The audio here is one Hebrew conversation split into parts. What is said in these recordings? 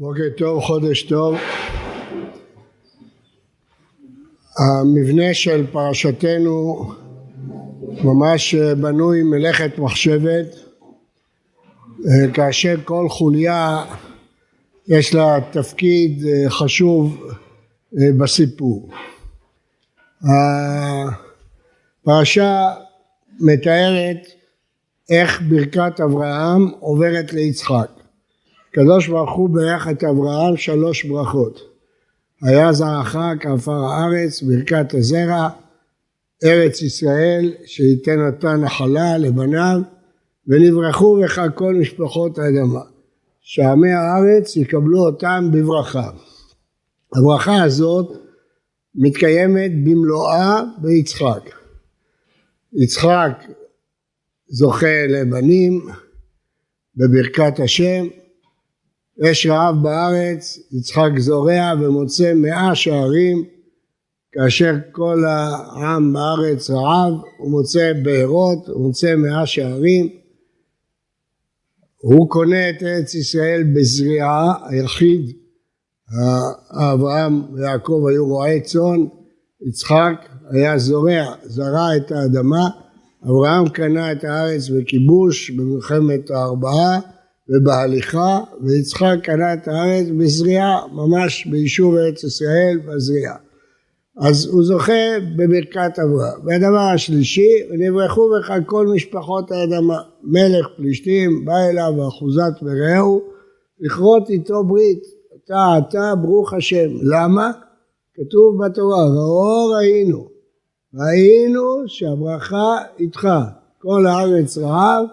בוקר טוב, חודש טוב. המבנה של פרשתנו ממש בנוי מלאכת מחשבת כאשר כל חוליה יש לה תפקיד חשוב בסיפור. הפרשה מתארת איך ברכת אברהם עוברת ליצחק. הקדוש ברוך הוא בירך את אברהם שלוש ברכות. היה זרעך כעפר הארץ, ברכת הזרע, ארץ ישראל שייתן אותה נחלה לבניו, ונברכו בך כל משפחות האדמה. שעמי הארץ יקבלו אותם בברכה. הברכה הזאת מתקיימת במלואה ביצחק. יצחק זוכה לבנים בברכת השם, יש רעב בארץ, יצחק זורע ומוצא מאה שערים, כאשר כל העם בארץ רעב, הוא מוצא בארות, הוא מוצא מאה שערים. הוא קונה את ארץ ישראל בזריעה, היחיד, אברהם ויעקב היו רועי צאן, יצחק היה זורע, זרע את האדמה, אברהם קנה את הארץ בכיבוש במלחמת הארבעה ובהליכה, ויצחק קנה את הארץ בזריעה, ממש ביישוב ארץ ישראל בזריעה. אז הוא זוכה בברכת אברהם. והדבר השלישי, ונברכו בך כל משפחות האדמה. מלך פלישתים בא אליו ואחוזת מרעהו, לכרות איתו ברית. אתה אתה ברוך השם. למה? כתוב בתורה, ראו ראינו. ראינו שהברכה איתך. כל הארץ רעב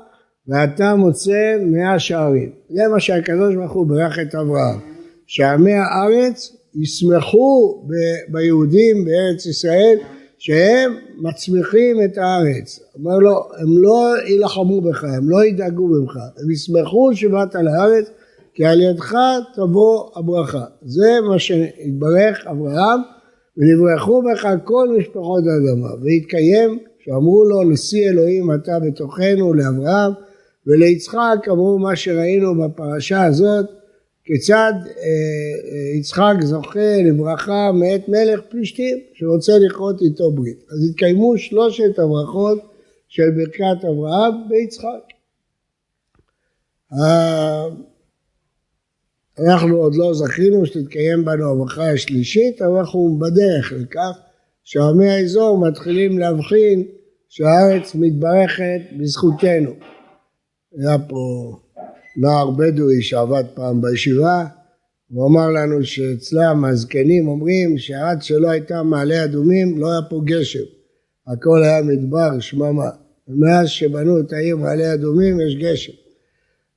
ואתה מוצא מאה שערים. זה מה שהקדוש ברוך הוא ברך את אברהם. שעמי הארץ ישמחו ביהודים בארץ ישראל שהם מצמיחים את הארץ. אומר לו, הם לא יילחמו בך, הם לא ידאגו ממך, הם ישמחו שבאת לארץ כי על ידך תבוא הברכה. זה מה שהתברך אברהם ונברכו בך כל משפחות האדמה. והתקיים שאמרו לו נשיא אלוהים אתה בתוכנו לאברהם וליצחק אמרו מה שראינו בפרשה הזאת כיצד אה, אה, יצחק זוכה לברכה מאת מלך פלישתים שרוצה לכרות איתו ברית. אז התקיימו שלושת הברכות של ברכת אברהם ביצחק. אה, אנחנו עוד לא זכינו שתתקיים בנו הברכה השלישית, אבל אנחנו בדרך לכך שעמי האזור מתחילים להבחין שהארץ מתברכת בזכותנו. היה פה נער בדואי שעבד פעם בישיבה, הוא אמר לנו שאצלם הזקנים אומרים שעד שלא הייתה מעלה אדומים לא היה פה גשם, הכל היה מדבר, שממה. ומאז שבנו את העיר מעלה אדומים יש גשם.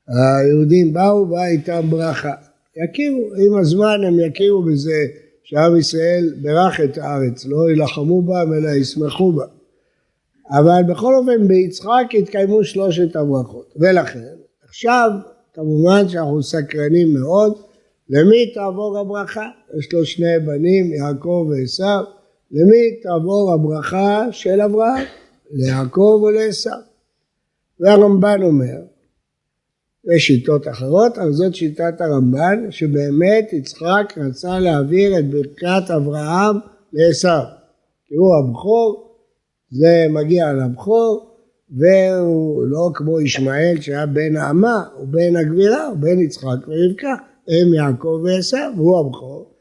היהודים באו, באה איתם ברכה. יכירו, עם הזמן הם יכירו בזה שעם ישראל ברך את הארץ, לא יילחמו בה אלא ישמחו בה. אבל בכל אופן ביצחק התקיימו שלושת הברכות. ולכן, עכשיו כמובן שאנחנו סקרנים מאוד, למי תעבור הברכה? יש לו שני בנים, יעקב ועשו, למי תעבור הברכה של אברהם? ליעקב ולעשו. והרמב"ן אומר, יש שיטות אחרות, אבל זאת שיטת הרמב"ן, שבאמת יצחק רצה להעביר את ברכת אברהם לעשו. כי הבכור, זה מגיע לבכור, והוא לא כמו ישמעאל שהיה בן האמה, הוא בן הגבירה, הוא בן יצחק ורבקה, הם יעקב ועשו, והוא הבכור,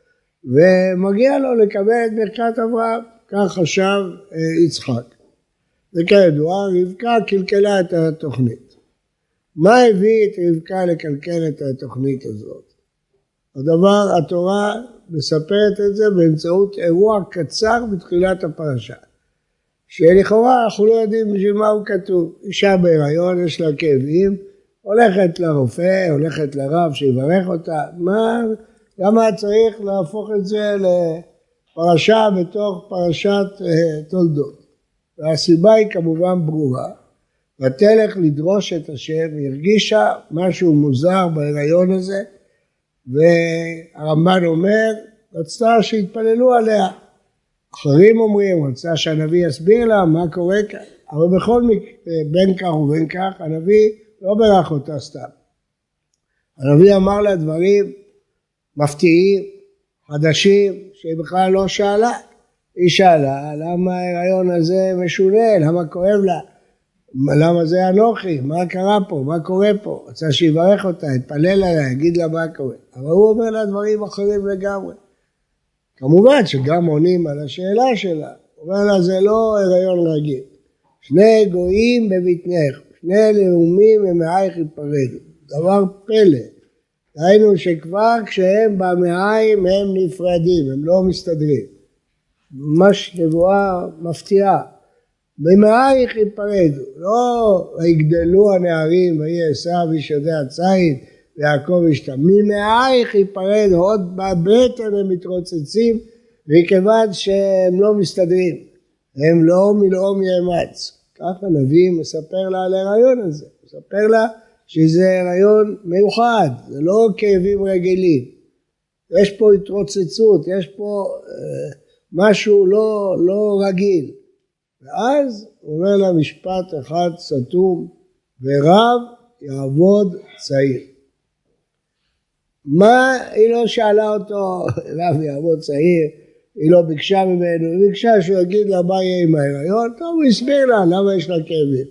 ומגיע לו לקבל את ברכת אברהם, כך חשב אה, יצחק. וכידוע, רבקה קלקלה את התוכנית. מה הביא את רבקה לקלקל את התוכנית הזאת? הדבר, התורה מספרת את זה באמצעות אירוע קצר בתחילת הפרשה. שלכאורה אנחנו לא יודעים בשביל מה הוא כתוב. אישה בהיריון, יש לה כאבים, הולכת לרופא, הולכת לרב שיברך אותה, מה, למה צריך להפוך את זה לפרשה בתוך פרשת אה, תולדות? והסיבה היא כמובן ברורה. ותלך לדרוש את השם, היא הרגישה משהו מוזר בהיריון הזה, והרמב"ן אומר, רצתה שיתפללו עליה. אחרים אומרים, רצה שהנביא יסביר לה מה קורה כאן, אבל בכל מקרה, בין כך ובין כך, הנביא לא ברך אותה סתם. הנביא אמר לה דברים מפתיעים, חדשים, שהיא בכלל לא שאלה. היא שאלה למה ההיריון הזה משונה, למה כואב לה, למה זה אנוכי, מה קרה פה, מה קורה פה, רוצה שיברך אותה, יתפלל עליה, יגיד לה מה קורה. אבל הוא אומר לה דברים אחרים לגמרי. כמובן שגם עונים על השאלה שלה, אומר לה זה לא הריון רגיל. שני גויים בבטנך, שני לאומים ממאייך יפרדו. דבר פלא. דהיינו שכבר כשהם במעיים הם נפרדים, הם לא מסתדרים. ממש נבואה מפתיעה. ממאייך ייפרדו, לא יגדלו הנערים ויהי עשיו איש יודע ציד ויעקב ישתם, ממאייך ייפרדו, עוד בבטן הם מתרוצצים מכיוון שהם לא מסתדרים, הם לא מלאום יאמץ. ככה הנביא מספר לה על ההיריון הזה, מספר לה שזה הריון מיוחד, זה לא כאבים רגילים. יש פה התרוצצות, יש פה אה, משהו לא, לא רגיל. ואז הוא אומר לה משפט אחד סתום, ורב יעבוד צעיר. מה, היא לא שאלה אותו, רב יעבוד צעיר, היא לא ביקשה ממנו, היא ביקשה שהוא יגיד לה מה יהיה עם ההיריון, טוב, הוא הסביר לה למה יש לה כאבים.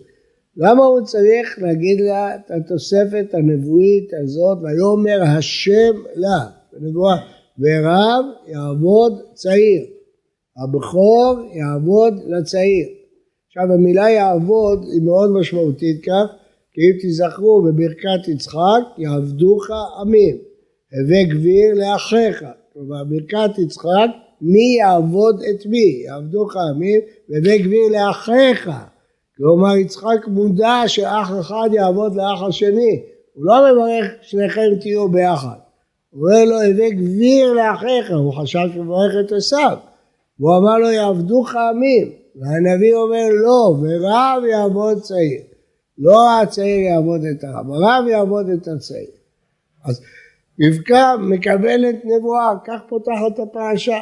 למה הוא צריך להגיד לה את התוספת הנבואית הזאת, ויאמר השם לה, בנבואה, ורב יעבוד צעיר, הבכור יעבוד לצעיר. עכשיו המילה יעבוד היא מאוד משמעותית כך, כי אם תיזכרו בברכת יצחק, יעבדוך עמים, הווה גביר לאחיך. כלומר, ברכת יצחק, מי יעבוד את מי? יעבדוך עמים, והווה גביר לאחיך. כלומר יצחק מודע שאח אחד יעבוד לאח השני, הוא לא מברך שניכם תהיו ביחד, הוא אומר לו הבא גביר לאחיך, הוא חשב שהוא מברך את עשיו, והוא אמר לו יעבדוך עמים, והנביא אומר לא, ורב יעבוד צעיר, לא הצעיר יעבוד את הרב, הרב יעבוד את הצעיר. אז רבקה מקבלת נבואה, כך פותחת הפרשה,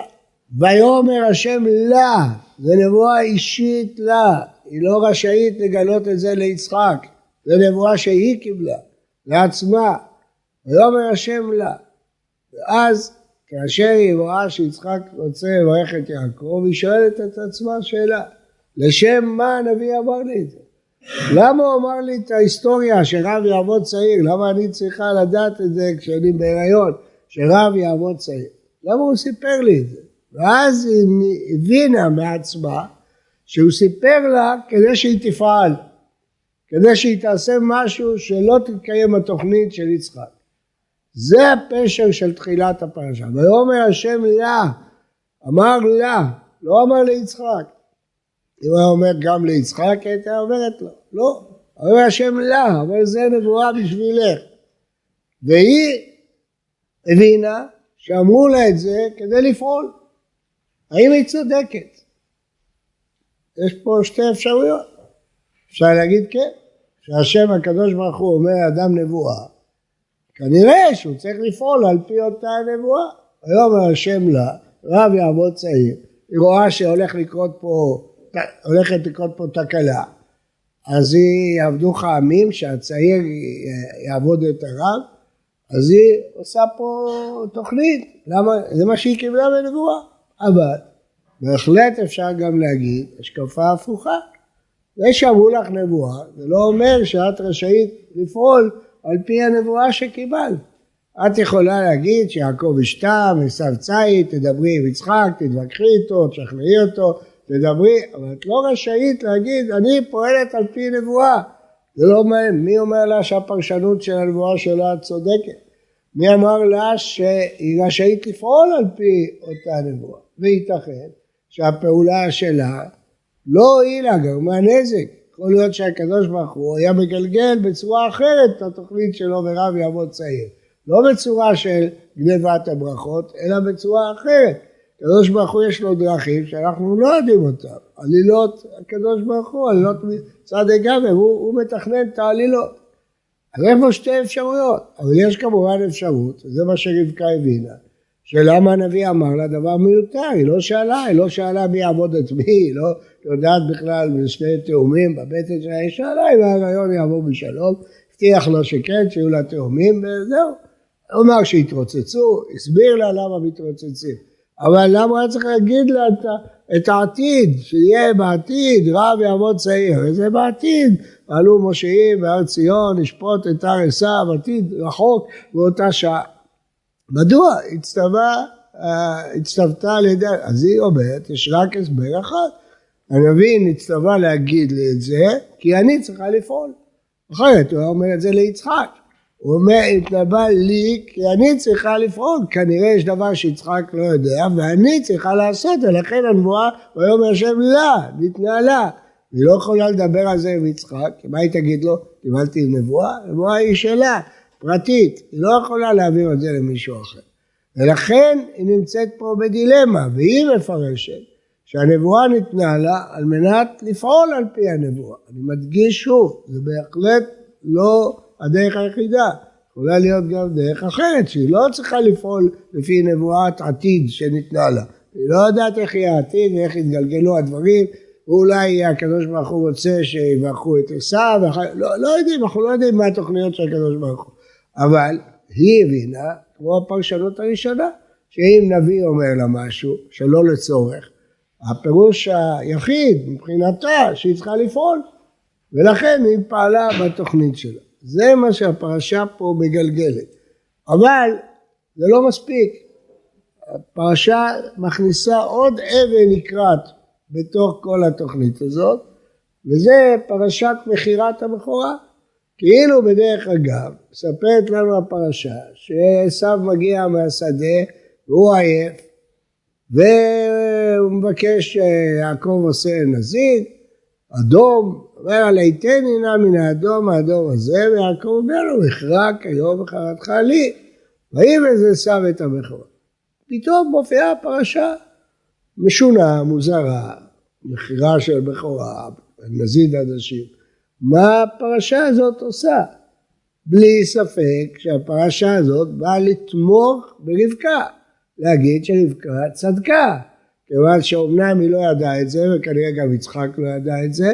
ויאמר השם לה, זה נבואה אישית לה, היא לא רשאית לגלות את זה ליצחק, זו נבואה שהיא קיבלה, לעצמה, ויאמר השם לה. ואז כאשר היא רואה שיצחק רוצה לברך את יעקב, היא שואלת את עצמה שאלה, לשם מה הנביא אמר לי את זה? למה הוא אמר לי את ההיסטוריה שרב יעבוד צעיר? למה אני צריכה לדעת את זה כשאני בהיריון, שרב יעבוד צעיר? למה הוא סיפר לי את זה? ואז היא הבינה מעצמה שהוא סיפר לה כדי שהיא תפעל, כדי שהיא תעשה משהו שלא תתקיים התוכנית של יצחק. זה הפשר של תחילת הפרשה. ויאמר השם לה, אמר לה, לא אמר ליצחק. אם היה אומר גם ליצחק, הייתה אומרת לו. לא, אומר השם לה, אבל זה נבואה בשבילך. והיא הבינה שאמרו לה את זה כדי לפעול. האם היא צודקת? יש פה שתי אפשרויות. אפשר להגיד כן, שהשם הקדוש ברוך הוא אומר אדם נבואה, כנראה שהוא צריך לפעול על פי אותה נבואה. היום השם לה, רב יעבוד צעיר, היא רואה שהולך לקרות פה, הולכת לקרות פה תקלה, אז יעבדו עמים שהצעיר יעבוד את הרב, אז היא עושה פה תוכנית, למה? זה מה שהיא קיבלה בנבואה, אבל בהחלט אפשר גם להגיד השקפה הפוכה. זה שאמרו לך נבואה, זה לא אומר שאת רשאית לפעול על פי הנבואה שקיבלת. את יכולה להגיד שיעקב אשתם, עשו ציד, תדברי עם יצחק, תתווכחי איתו, תשכנעי אותו, תדברי, אבל את לא רשאית להגיד, אני פועלת על פי נבואה. זה לא מהם, מי אומר לה שהפרשנות של הנבואה שלה צודקת? מי אמר לה שהיא רשאית לפעול על פי אותה נבואה? וייתכן שהפעולה שלה לא הועילה, גרמה נזק. יכול להיות שהקדוש ברוך הוא היה מגלגל בצורה אחרת את התוכנית שלו ורב יעמוד צעיר. לא בצורה של גנבת הברכות, אלא בצורה אחרת. הקדוש ברוך הוא יש לו דרכים שאנחנו לא יודעים אותם. עלילות הקדוש ברוך הוא, עלילות מצד הגמר, הוא, הוא מתכנן את העלילות. אז יש פה שתי אפשרויות, אבל יש כמובן אפשרות, וזה מה שרבקה הבינה, שלמה הנביא אמר לה דבר מיותר, היא לא שאלה, היא לא שאלה מי יעבוד את מי, היא לא יודעת בכלל בשני תאומים בבטן שלה, היא שאלה אם ההריון יעבור בשלום, הבטיח לו שכן, שיהיו לה תאומים וזהו. הוא אמר שהתרוצצו, הסביר לה למה מתרוצצים. אבל למה היה צריך להגיד לה את, את העתיד, שיהיה בעתיד רב יעמוד צעיר, וזה בעתיד. עלו מושעים בהר ציון, לשפוט את הר עשיו, עתיד רחוק באותה שעה. מדוע? הצטווה, אה, הצטוותה על ידי, אז היא אומרת, יש רק הסבר אחד. הנביא נצטווה להגיד לי את זה, כי אני צריכה לפעול. אחרת הוא אומר את זה ליצחק. הוא אומר, התנבא לי, כי אני צריכה לפעול, כנראה יש דבר שיצחק לא יודע, ואני צריכה לעשות, ולכן הנבואה, ויאמר השם לה, ניתנה לה. היא לא יכולה לדבר על זה עם יצחק, כי מה היא תגיד לו? קיבלתי נבואה? נבואה היא שלה, פרטית, היא לא יכולה להעביר את זה למישהו אחר. ולכן היא נמצאת פה בדילמה, והיא מפרשת שהנבואה ניתנה לה על מנת לפעול על פי הנבואה. אני מדגיש שוב, זה בהחלט לא הדרך היחידה. יכולה להיות גם דרך אחרת, שהיא לא צריכה לפעול לפי נבואת עתיד שניתנה לה. היא לא יודעת איך יהיה העתיד ואיך יתגלגלו הדברים, ואולי הקדוש ברוך הוא רוצה שיברכו את עשיו, לא, לא יודעים, אנחנו לא יודעים מה התוכניות של הקדוש ברוך הוא. אבל היא הבינה, כמו הפרשנות הראשונה, שאם נביא אומר לה משהו שלא לצורך, הפירוש היחיד מבחינתה שהיא צריכה לפעול, ולכן היא פעלה בתוכנית שלה. זה מה שהפרשה פה מגלגלת. אבל זה לא מספיק. הפרשה מכניסה עוד אבן לקראת בתוך כל התוכנית הזאת, וזה פרשת מכירת הבכורה. כאילו בדרך אגב, מספרת לנו הפרשה שעשו מגיע מהשדה והוא עייף והוא מבקש, יעקב עושה נזיד, אדום, אומר על היתני נא מן האדום האדום הזה, ויעקב אומר לו, החרק היום וחרתך לי, ויבז עשו את הבכורה. פתאום מופיעה פרשה משונה, מוזרה, מכירה של בכורה, נזיד עדשים. מה הפרשה הזאת עושה? בלי ספק שהפרשה הזאת באה לתמוך ברבקה, להגיד שרבקה צדקה, כיוון שאומנם היא לא ידעה את זה, וכנראה גם יצחק לא ידע את זה,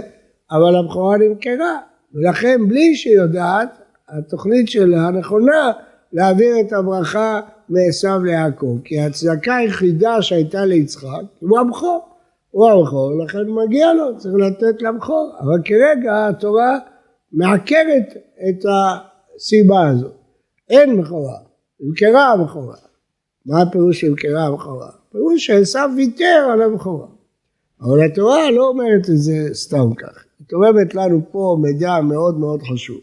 אבל הבכורה נמכרה, ולכן בלי שהיא יודעת, התוכנית שלה נכונה להעביר את הברכה מעשו ליעקב, כי ההצדקה היחידה שהייתה ליצחק הוא הבכור. הוא הבכור, לכן מגיע לו, צריך לתת לבכור. אבל כרגע התורה מעקרת את הסיבה הזאת. אין בכורה, נמכרה הבכורה. מה הפירוש שנמכרה הבכורה? פירוש שעשו ויתר על הבכורה. אבל התורה לא אומרת את זה סתם כך. תורמת לנו פה מידע מאוד מאוד חשוב.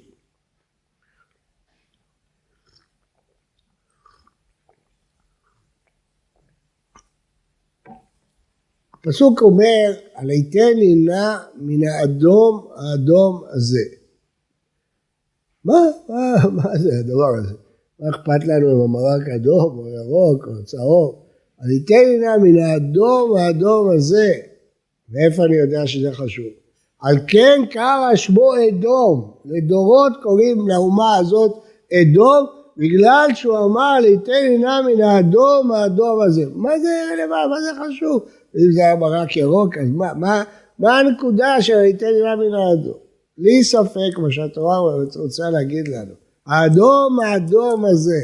הפסוק אומר, על היתני נא מן האדום האדום הזה. מה, מה, מה זה הדבר הזה? מה אכפת לנו אם המרק אדום או ירוק או צהוב? על היתני נא מן האדום האדום הזה. מאיפה אני יודע שזה חשוב? על כן קרא שמו אדום, לדורות קוראים לאומה הזאת אדום, בגלל שהוא אמר ליתן נא מן האדום האדום הזה. מה זה רלוונטי? מה זה חשוב? אם זה היה ברק ירוק, אז מה, מה, מה הנקודה של היתן נא מן האדום? בלי ספק מה שהתורה רוצה להגיד לנו. האדום האדום הזה,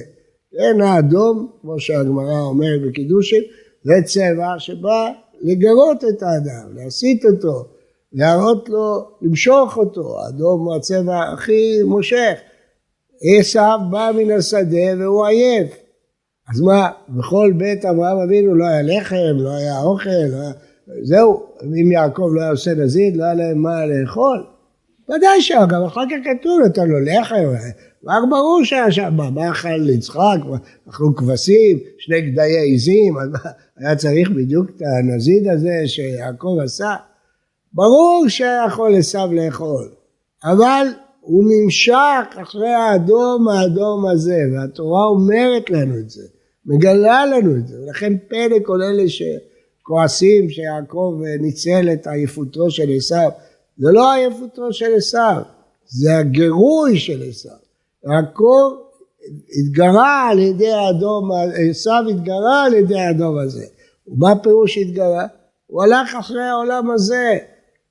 כן האדום, כמו שהגמרא אומרת בקידושין, זה צבע שבא לגרות את האדם, להסיט אותו, להראות לו, למשוך אותו, האדום הוא הצבע הכי מושך. עשיו בא מן השדה והוא עייף. אז מה, בכל בית אברהם אבינו לא היה לחם, לא היה אוכל, לא היה... זהו, אם יעקב לא היה עושה נזיד, לא היה להם מה לאכול. ודאי שגם אחר כך כתוב, נתן לו לחם, רק ברור שהיה שם, מה אכל יצחק, אכלו כבשים, שני גדיי עיזים, היה צריך בדיוק את הנזיד הזה שיעקב עשה. ברור שהיה יכול עשיו לאכול, אבל הוא נמשך אחרי האדום האדום הזה, והתורה אומרת לנו את זה, מגלה לנו את זה, ולכן פלא כל אלה שכועסים שיעקב ניצל את עייפותו של עשיו, זה לא עייפותו של עשיו, זה הגירוי של עשיו. יעקב התגרה על ידי האדום, עשיו התגרה על ידי האדום הזה. ומה פירוש התגרה? הוא הלך אחרי העולם הזה.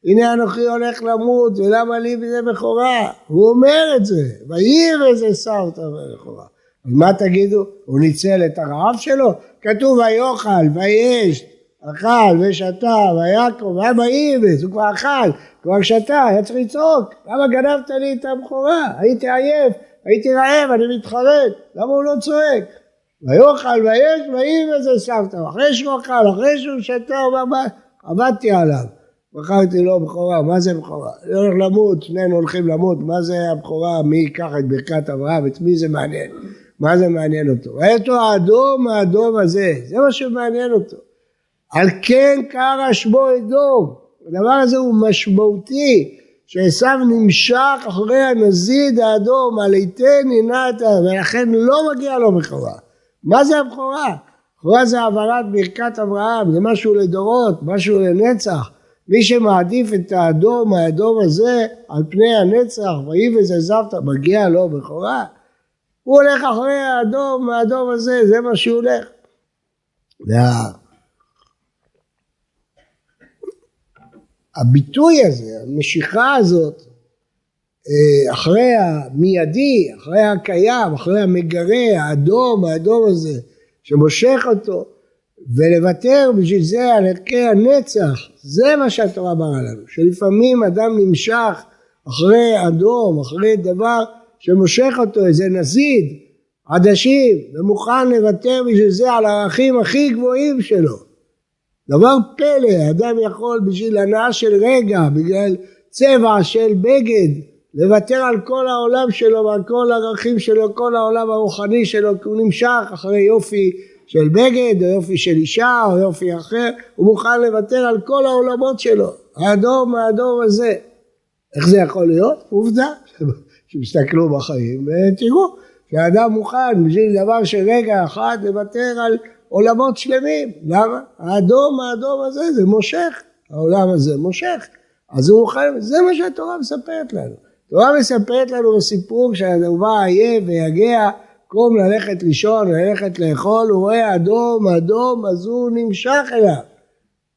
הנה אנוכי הולך למות, ולמה לי בזה בכורה? הוא אומר את זה, וירא איזה שר בכורה. אז מה תגידו? הוא ניצל את הרעב שלו? כתוב ויאכל, ויש, אכל ושתה, ויעקב, והיה באיבס, הוא כבר אכל, כבר שתה, היה צריך לצעוק, למה גנבת לי את הבכורה? הייתי עייף, הייתי רעב, אני מתחרט, למה הוא לא צועק? ויאכל ויש ויבס וסבתא, אחרי שהוא אכל, אחרי שהוא שתה, הוא אמר, עבדתי עליו. מכרתי לו בכורה, מה זה בכורה? אני הולך למות, שנינו הולכים למות, מה זה הבכורה, מי ייקח את ברכת אברהם, את מי זה מעניין? מה זה מעניין אותו? ראית האדום האדום הזה, זה מה שמעניין אותו. על כן קרא שמו אדום. הדבר הזה הוא משמעותי, שעשו נמשך אחרי הנזיד האדום, על היתן עינת, ולכן לא מגיע לו בכורה. מה זה הבכורה? בכורה זה העברת ברכת אברהם, זה משהו לדורות, משהו לנצח. מי שמעדיף את האדום, האדום הזה, על פני הנצח, ויבז עזבת, מגיע לו בכורה? הוא הולך אחרי האדום, האדום הזה, זה מה שהוא הולך. הביטוי הזה, המשיכה הזאת, אה, אחרי המיידי, אחרי הקיים, אחרי המגרה, האדום, האדום הזה, שמושך אותו, ולוותר בשביל זה על ערכי הנצח, זה מה שהתורה מראה לנו, שלפעמים אדם נמשך אחרי אדום, אחרי דבר שמושך אותו, איזה נזיד, עדשים, ומוכן לוותר בשביל זה על הערכים הכי גבוהים שלו. דבר פלא, אדם יכול בשביל הנאה של רגע, בגלל צבע של בגד, לוותר על כל העולם שלו ועל כל הערכים שלו, כל העולם הרוחני שלו, כי הוא נמשך אחרי יופי של בגד, או יופי של אישה, או יופי אחר, הוא מוכן לוותר על כל העולמות שלו. האדום, האדום הזה. איך זה יכול להיות? עובדה. שיסתכלו בחיים ותראו שהאדם מוכן בשביל דבר של רגע אחד לוותר על עולמות שלמים. למה? האדום, האדום הזה, זה מושך. העולם הזה מושך. אז הוא מוכן, זה מה שהתורה מספרת לנו. התורה מספרת לנו בסיפור שהדבר עייף ויגע, קום ללכת לישון, ללכת לאכול, הוא רואה אדום, אדום, אז הוא נמשך אליו.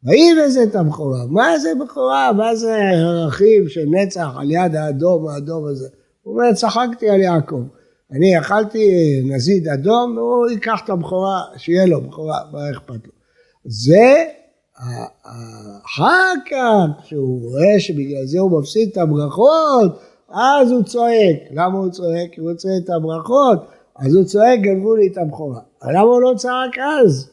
ויבז את הבכורה. מה זה בכורה? מה זה ערכים של נצח על יד האדום, האדום הזה? הוא אומר, צחקתי על יעקב. אני אכלתי נזיד אדום, והוא ייקח את הבכורה, שיהיה לו בכורה, מה אכפת לו. זה אחר כך, כשהוא רואה שבגלל זה הוא מפסיד את הברכות, אז הוא צועק. למה הוא צועק? כי הוא רוצה את הברכות, אז הוא צועק, גנבו לי את הבכורה. למה הוא לא צעק אז?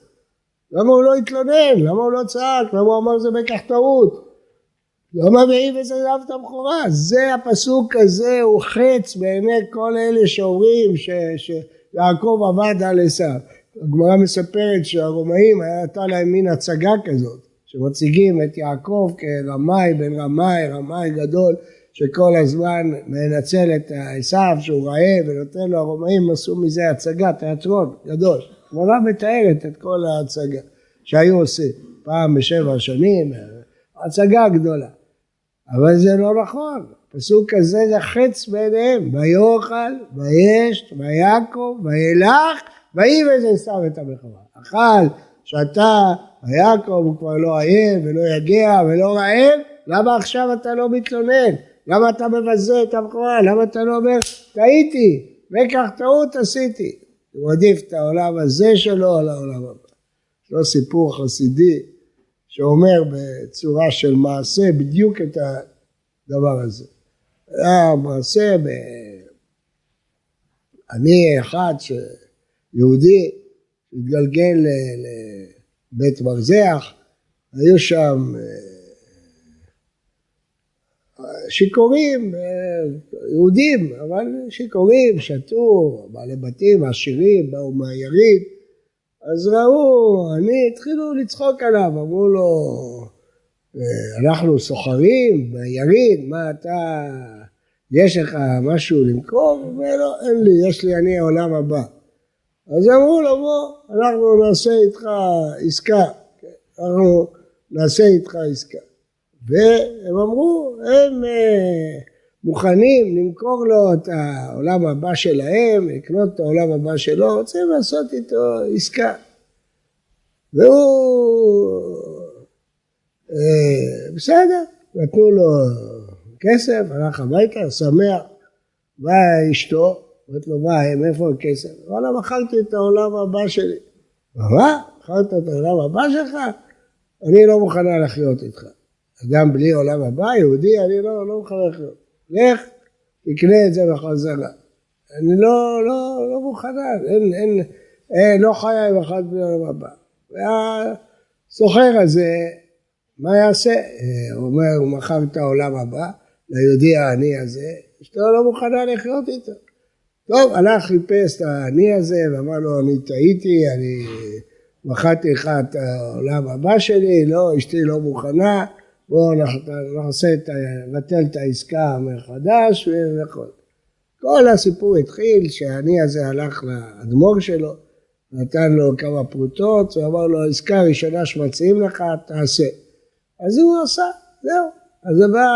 למה הוא לא התלונן? למה הוא לא צעק? למה הוא אמר זה בכך טעות? למה ואיבס עזב את הבכורה? זה הפסוק הזה הוא חץ בעיני כל אלה שאומרים שיעקב עבד על עשיו. הגמרא מספרת שהרומאים הייתה להם מין הצגה כזאת, שמציגים את יעקב כרמאי בן רמאי, רמאי גדול, שכל הזמן מנצל את עשיו שהוא רעב ונותן לו, הרומאים עשו מזה הצגה, תיאטרון גדול. הגמרא מתארת את כל ההצגה שהיו עושים פעם בשבע שנים, הצגה גדולה. אבל זה לא נכון, הפסוק הזה זה חץ ביניהם, ויאכל, וישת, ויעקב, וילך, ויבז עשיו את המלחמה. אכל, שתה, ויעקב הוא כבר לא עייף ולא יגע ולא רעב, למה עכשיו אתה לא מתלונן? למה אתה מבזה את הבכורה? למה אתה לא אומר, טעיתי, וכך טעות עשיתי. הוא עדיף את העולם הזה שלו על העולם הבא. יש לו סיפור חסידי שאומר בצורה של מעשה בדיוק את הדבר הזה. היה מעשה, ב... אני אחד שיהודי התגלגל לבית מרזח, היו שם אה, שיכורים, אה, יהודים, אבל שיכורים, שתו, בעלי בתים, עשירים, באו מהיריד, אז ראו, אני, התחילו לצחוק עליו, אמרו לו, אנחנו סוחרים ביריד, מה אתה, יש לך משהו למכור? לו, אין לי, יש לי אני העולם הבא. אז אמרו לו, בוא, אנחנו נעשה איתך עסקה, אנחנו נעשה איתך עסקה. והם אמרו, הם אה, מוכנים למכור לו את העולם הבא שלהם, לקנות את העולם הבא שלו, רוצים לעשות איתו עסקה. והוא, אה, בסדר, נתנו לו כסף, הלך הביתה, שמח, באה אשתו, אומרת לו, מה, מאיפה הכסף? וואלה, מכרתי את העולם הבא שלי. מה? מכרת את העולם הבא שלך? אני לא מוכנה לחיות איתך. אדם בלי עולם הבא, יהודי, אני לא, לא מוכן לחיות. לך, תקנה את זה בחזרה. אני לא, לא, לא מוכנה, אין, אין, אין, לא חיה עם אחד בלי עולם הבא. והסוחר הזה, מה יעשה? הוא אומר, הוא מכר את העולם הבא ליהודי העני הזה, אשתו לא מוכנה לחיות איתו. טוב, הלך חיפש את העני הזה ואמר לו, אני טעיתי, אני מכרתי לך את העולם הבא שלי, לא, אשתי לא מוכנה, בואו נעשה נבטל את העסקה מחדש וכל. כל הסיפור התחיל שהעני הזה הלך לאדמו"ר שלו, נתן לו כמה פרוטות, ואמר לו, עסקה ראשונה שמציעים לך, תעשה. אז הוא עשה, זהו. אז בא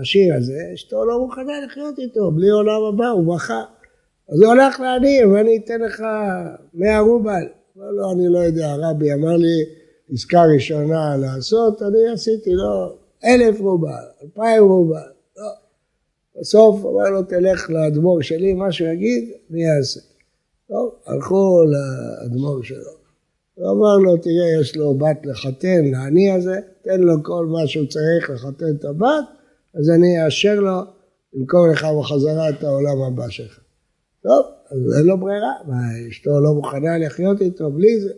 השיר הזה, אשתו לא מוכנה לחיות איתו, בלי עולם הבא, הוא בכה. אז הוא הלך לעני, ואני אתן לך מאה רובל. אמר לו, אני לא יודע, הרבי אמר לי, עסקה ראשונה לעשות, אני עשיתי לו אלף רובל, אלפיים רובל. לא. בסוף אמר לו, תלך לאדמו"ר שלי, מה שהוא יגיד, אני אעשה. טוב, הלכו לאדמו"ר שלו. הוא אמר לו, תראה, יש לו בת לחתן, לעני הזה, תן לו כל מה שהוא צריך לחתן את הבת, אז אני אאשר לו למכור לך בחזרה את העולם הבא שלך. טוב, אז אין לו ברירה, מה, אשתו לא מוכנה לחיות איתו בלי זה.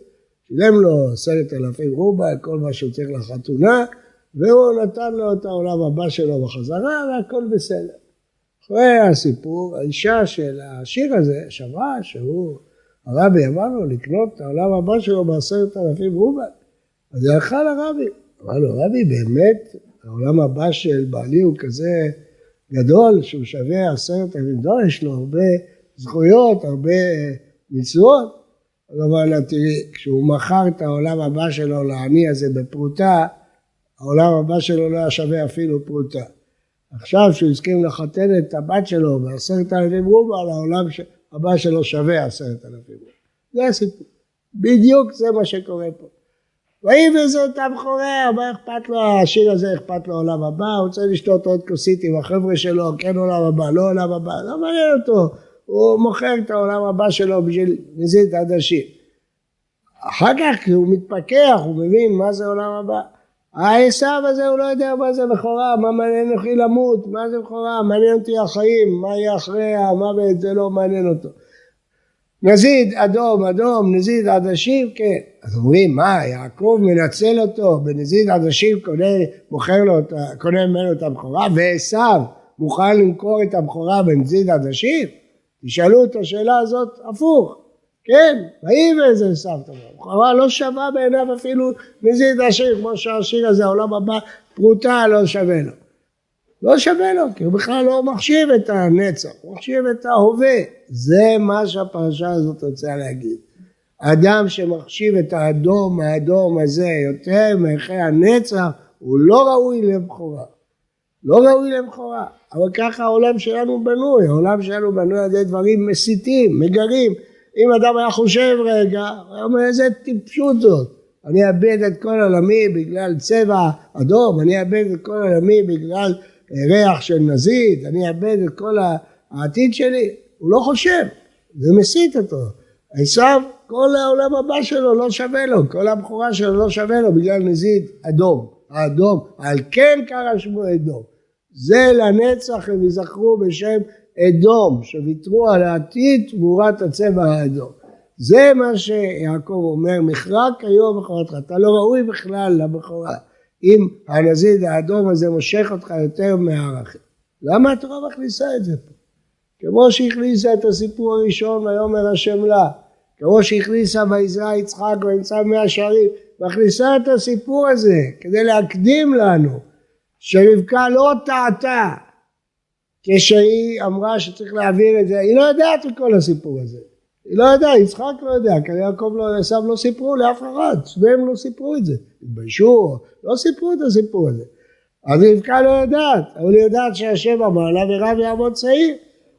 שילם לו עשרת אלפים רובל, כל מה שהוא צריך לחתונה, והוא נתן לו את העולם הבא שלו בחזרה, והכל בסדר. אחרי הסיפור, האישה של השיר הזה שמעה שהוא, הרבי אמר לו לקנות את העולם הבא שלו בעשרת אלפים רובל. אז היא הלכה לרבי. אמר לו, רבי, באמת העולם הבא של בעלי הוא כזה גדול, שהוא שווה עשרת אלפים דולר, יש לו הרבה זכויות, הרבה מצוות. אז אמר לה, תראי, כשהוא מכר את העולם הבא שלו לעני הזה בפרוטה, העולם הבא שלו לא היה שווה אפילו פרוטה. עכשיו שהוא הסכים לחתן את הבת שלו בעשרת אלפים רובל, העולם הבא שלו שווה עשרת אלפים רובל. זה הסיפור. בדיוק זה מה שקורה פה. ויבז אותם חוריה, מה אכפת לו, השיר הזה אכפת לו עולם הבא, הוא רוצה לשתות עוד כוסית עם החבר'ה שלו, כן עולם הבא, לא עולם הבא, לא מעניין אותו, הוא מוכר את העולם הבא שלו בשביל נזיד עדשים. אחר כך כשהוא מתפכח, הוא מבין מה זה עולם הבא. העשב הזה הוא לא יודע מה זה בכורה, מה מעניין אותי למות, מה זה בכורה, מעניין אותי החיים, מה יהיה אחרי המוות, זה לא מעניין אותו. נזיד אדום אדום, נזיד עדשים, כן. אז אומרים, מה, יעקב מנצל אותו, בנזיד עדשים קונה, מוכר לו, קונה ממנו את הבכורה, ועשו מוכן למכור את הבכורה בנזיד עדשים? תשאלו את השאלה הזאת הפוך, כן, ויהי זה סבתא הבכורה לא שווה בעיניו אפילו נזיד עשיר, כמו שהשיר הזה, העולם הבא, פרוטה לא שווה לו. לא שווה לו, כי הוא בכלל לא מחשיב את הנצח, הוא מחשיב את ההווה. זה מה שהפרשה הזאת רוצה להגיד. אדם שמחשיב את האדום האדום הזה יותר מערכי הנצח, הוא לא ראוי לבכורה. לא ראוי לבכורה. אבל ככה העולם שלנו בנוי, העולם שלנו בנוי על ידי דברים מסיתים, מגרים. אם אדם היה חושב רגע, הוא היה אומר איזה טיפשות זאת. אני אאבד את כל עולמי בגלל צבע אדום, אני אאבד את כל עולמי בגלל ריח של נזיד, אני אאבד את כל העתיד שלי, הוא לא חושב, זה מסית אותו. עשיו, כל העולם הבא שלו לא שווה לו, כל הבכורה שלו לא שווה לו בגלל נזיד אדום, האדום, על כן קרא שמו אדום. זה לנצח הם יזכרו בשם אדום, שוויתרו על העתיד תמורת הצבע האדום. זה מה שיעקב אומר, מכרק היום בכורתך, אתה לא ראוי בכלל לבכורה. אם הנזיד האדום הזה מושך אותך יותר מהערכים. למה התורה מכניסה את זה פה? כמו שהכניסה את הסיפור הראשון ויאמר השם לה, כמו שהכניסה ויזרע יצחק וימצא מאה שערים, מכניסה את הסיפור הזה כדי להקדים לנו שרבקה לא טעתה כשהיא אמרה שצריך להעביר את זה, היא לא יודעת את כל הסיפור הזה. היא לא יודעת, יצחק לא יודע, כי יעקב לא, עשיו לא סיפרו לאף אחד, שניהם לא סיפרו את זה. התביישו, לא סיפרו את הסיפור הזה. אז רבקה לא יודעת, אבל היא יודעת שהשם אמר לה ורב יעמוד צעיר.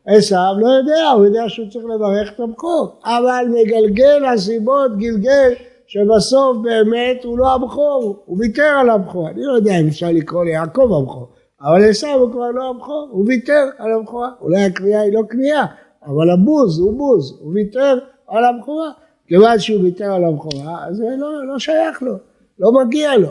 עשיו לא יודע, הוא יודע שהוא צריך לברך את הבכור, אבל מגלגל הסיבות גלגל שבסוף באמת הוא לא הבכור, הוא ויתר על הבכור. אני לא יודע אם אפשר לקרוא ליעקב הבכור, אבל עשיו הוא כבר לא הבכור, הוא ויתר על הבכורה. אולי הקריאה היא לא קריאה, אבל הבוז הוא בוז, הוא ויתר על הבכורה. כיוון שהוא ויתר על הבכורה, אז זה לא, לא שייך לו, לא מגיע לו.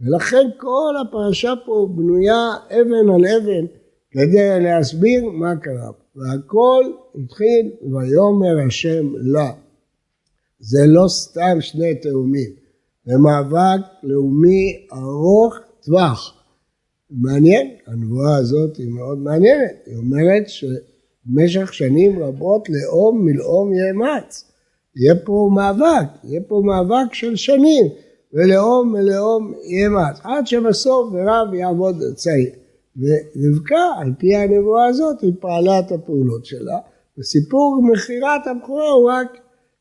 ולכן כל הפרשה פה בנויה אבן על אבן כדי להסביר מה קרה. והכל התחיל ויאמר השם לה. זה לא סתם שני תאומים, זה מאבק לאומי ארוך טווח. מעניין, הנבואה הזאת היא מאוד מעניינת, היא אומרת שבמשך שנים רבות לאום מלאום יאמץ. יהיה פה מאבק, יהיה פה מאבק של שנים, ולאום מלאום יאמץ, עד שבסוף ורב יעבוד צעיר. ורבקה, על פי הנבואה הזאת, היא פעלה את הפעולות שלה, וסיפור מכירת הבכורה הוא רק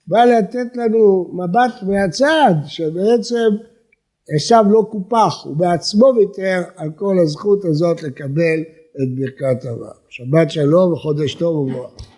בא לתת לנו מבט מהצד, שבעצם עשיו לא קופח, הוא בעצמו ויתר על כל הזכות הזאת לקבל את ברכת אברהם. שבת שלום וחודש טוב ומבורך.